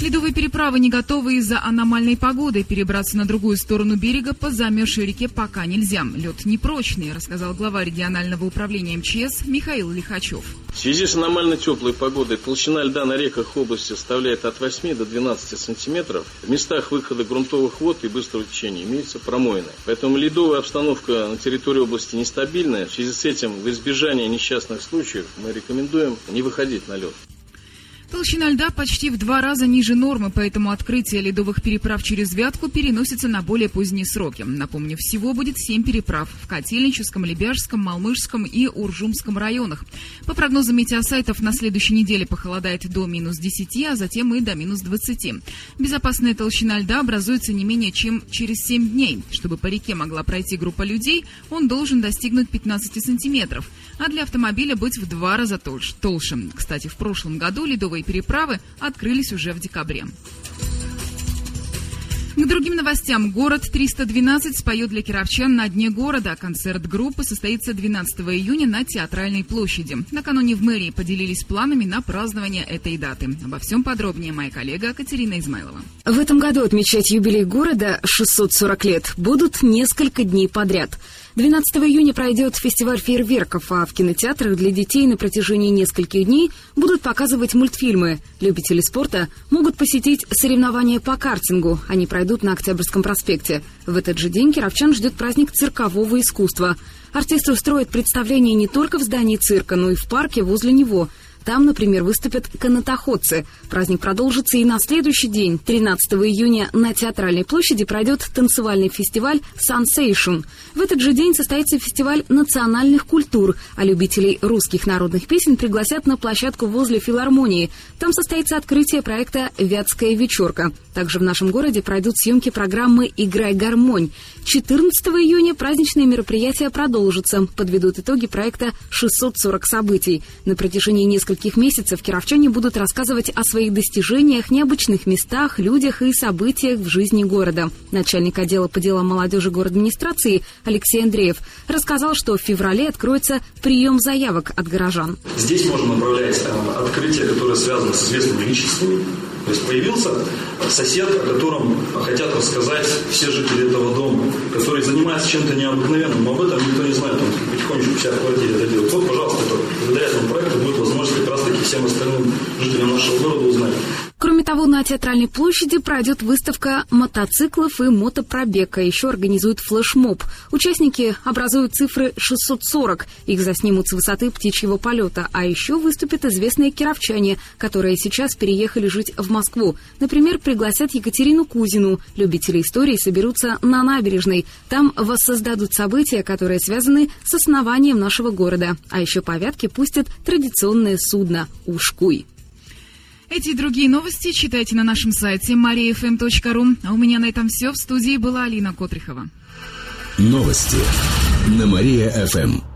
Ледовые переправы не готовы из-за аномальной погоды. Перебраться на другую сторону берега по замерзшей реке пока нельзя. Лед непрочный, рассказал глава регионального управления МЧС Михаил Лихачев. В связи с аномально теплой погодой толщина льда на реках области составляет от 8 до 12 сантиметров. В местах выхода грунтовых вод и быстрого течения имеются промоины. Поэтому ледовая обстановка на территории области нестабильная. В связи с этим, в избежание несчастных случаев, мы рекомендуем не выходить на лед. Толщина льда почти в два раза ниже нормы, поэтому открытие ледовых переправ через Вятку переносится на более поздние сроки. Напомню, всего будет семь переправ в Котельническом, Лебяжском, Малмышском и Уржумском районах. По прогнозам метеосайтов, на следующей неделе похолодает до минус 10, а затем и до минус 20. Безопасная толщина льда образуется не менее чем через 7 дней. Чтобы по реке могла пройти группа людей, он должен достигнуть 15 сантиметров, а для автомобиля быть в два раза толще. Кстати, в прошлом году ледовые переправы открылись уже в декабре. К другим новостям. Город 312 споет для кировчан на дне города. Концерт группы состоится 12 июня на Театральной площади. Накануне в мэрии поделились планами на празднование этой даты. Обо всем подробнее моя коллега Катерина Измайлова. В этом году отмечать юбилей города 640 лет будут несколько дней подряд – 12 июня пройдет фестиваль фейерверков, а в кинотеатрах для детей на протяжении нескольких дней будут показывать мультфильмы. Любители спорта могут посетить соревнования по картингу. Они пройдут на Октябрьском проспекте. В этот же день кировчан ждет праздник циркового искусства. Артисты устроят представление не только в здании цирка, но и в парке возле него – там, например, выступят канатоходцы. Праздник продолжится и на следующий день, 13 июня, на Театральной площади пройдет танцевальный фестиваль «Sensation». В этот же день состоится фестиваль национальных культур, а любителей русских народных песен пригласят на площадку возле филармонии. Там состоится открытие проекта «Вятская вечерка». Также в нашем городе пройдут съемки программы «Играй гармонь». 14 июня праздничные мероприятия продолжатся. Подведут итоги проекта «640 событий». На протяжении нескольких месяцев кировчане будут рассказывать о своих достижениях, необычных местах, людях и событиях в жизни города. Начальник отдела по делам молодежи администрации Алексей Андреев рассказал, что в феврале откроется прием заявок от горожан. Здесь можно направлять э, открытия, которые связаны с известными личностями, то есть появился сосед, о котором хотят рассказать все жители этого дома, который занимается чем-то необыкновенным, но об этом никто не знает, он потихонечку вся в квартире это делает. Вот, пожалуйста, благодаря этому проекту будет возможность как раз-таки всем остальным жителям нашего города узнать. Кроме того, на Театральной площади пройдет выставка мотоциклов и мотопробега. Еще организуют флешмоб. Участники образуют цифры 640. Их заснимут с высоты птичьего полета. А еще выступят известные кировчане, которые сейчас переехали жить в Москву. Например, пригласят Екатерину Кузину. Любители истории соберутся на набережной. Там воссоздадут события, которые связаны с основанием нашего города. А еще по пустят традиционное судно «Ушкуй». Эти и другие новости читайте на нашем сайте mariafm.ru. А у меня на этом все. В студии была Алина Котрихова. Новости на Мария-ФМ.